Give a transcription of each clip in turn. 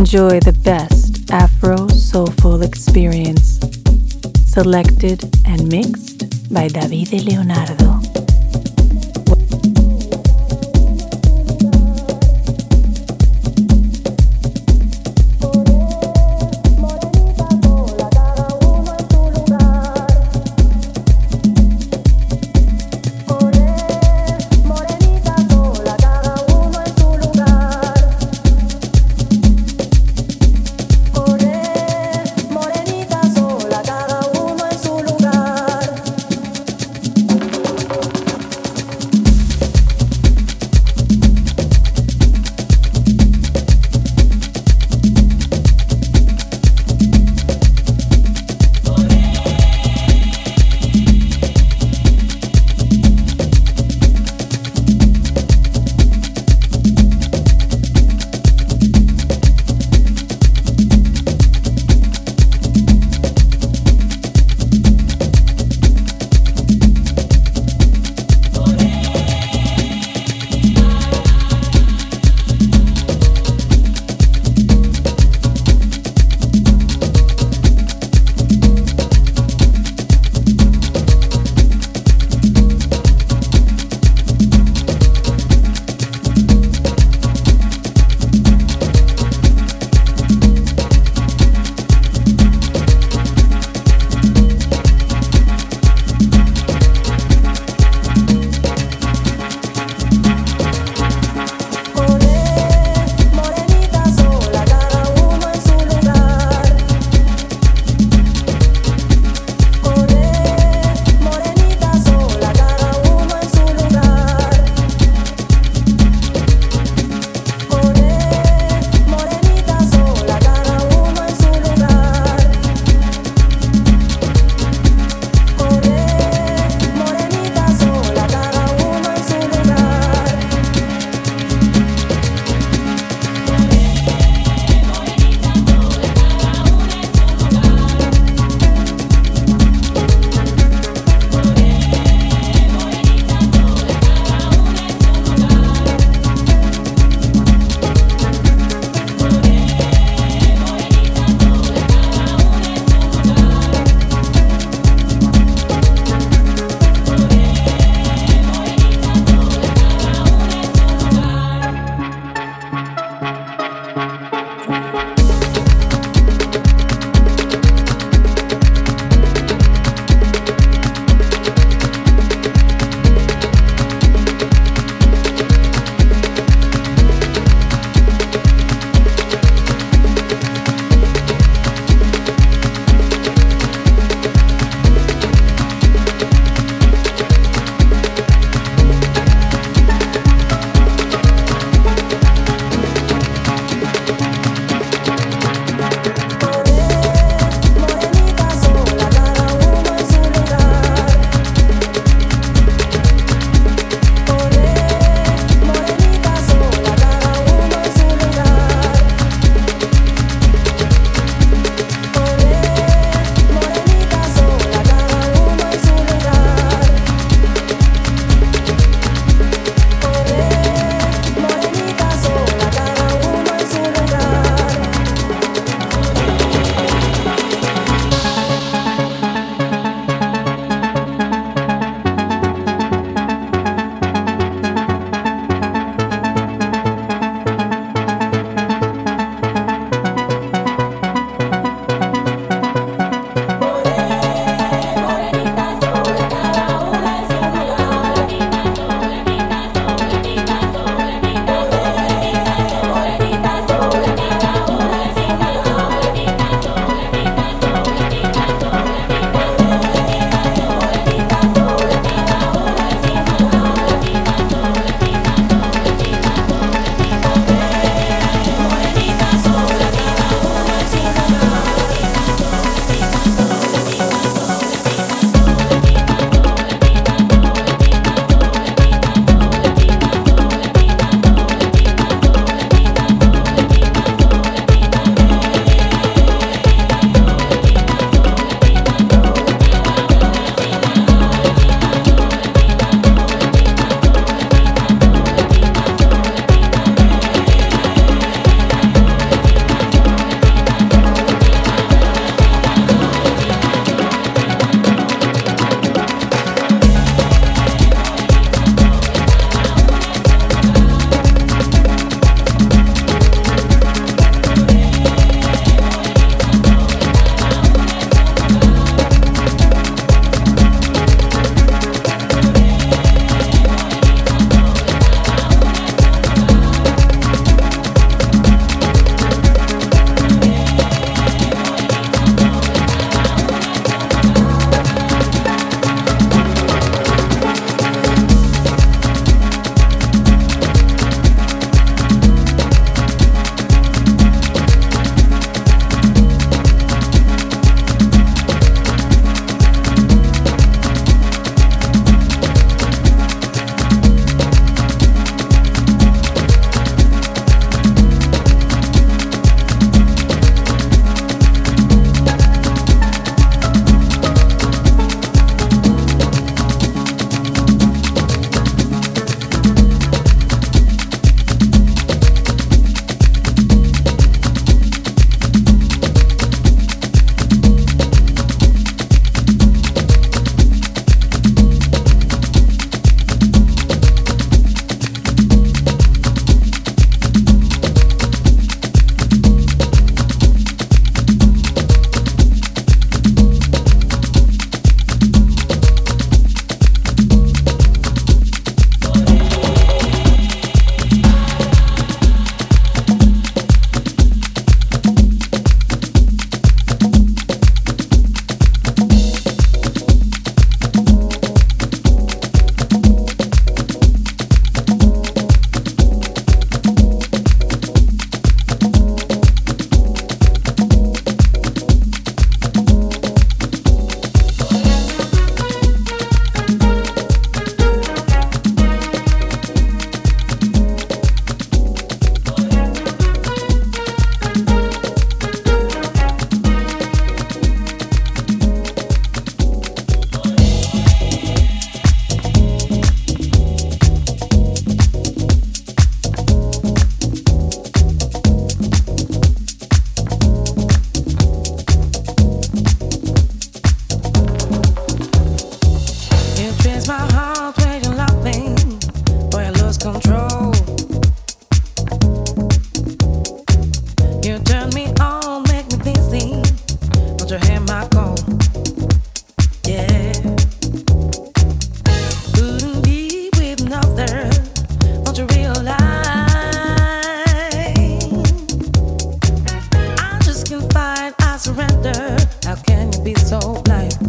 Enjoy the best Afro soulful experience, selected and mixed by Davide Leonardo. surrender. How can you be so blind?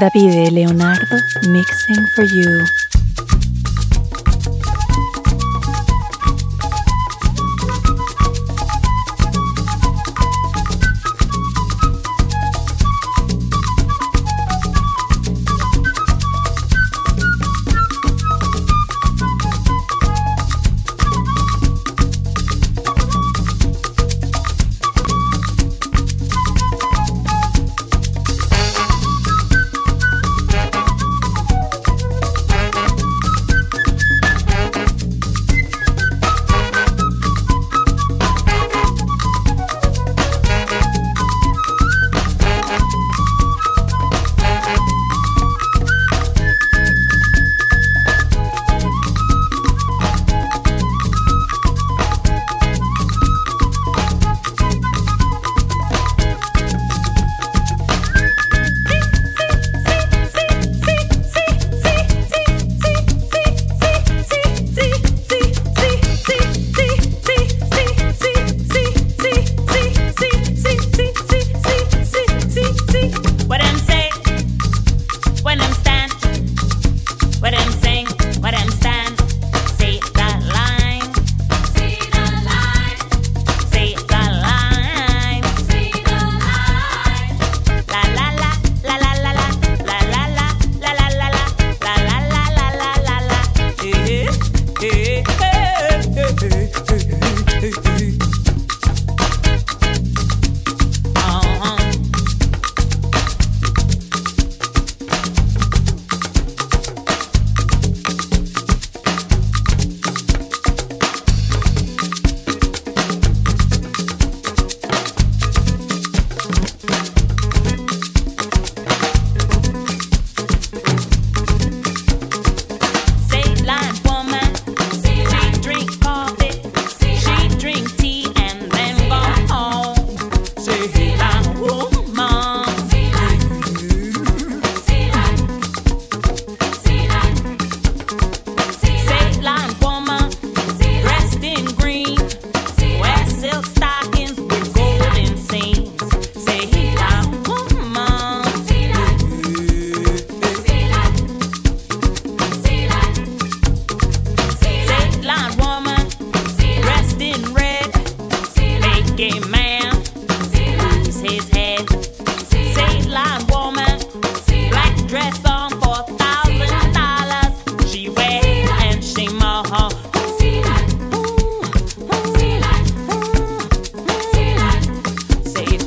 Davide Leonardo mixing for you.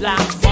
lives.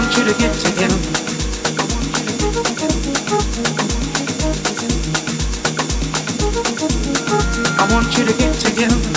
want you to get to him. I want you to get to him.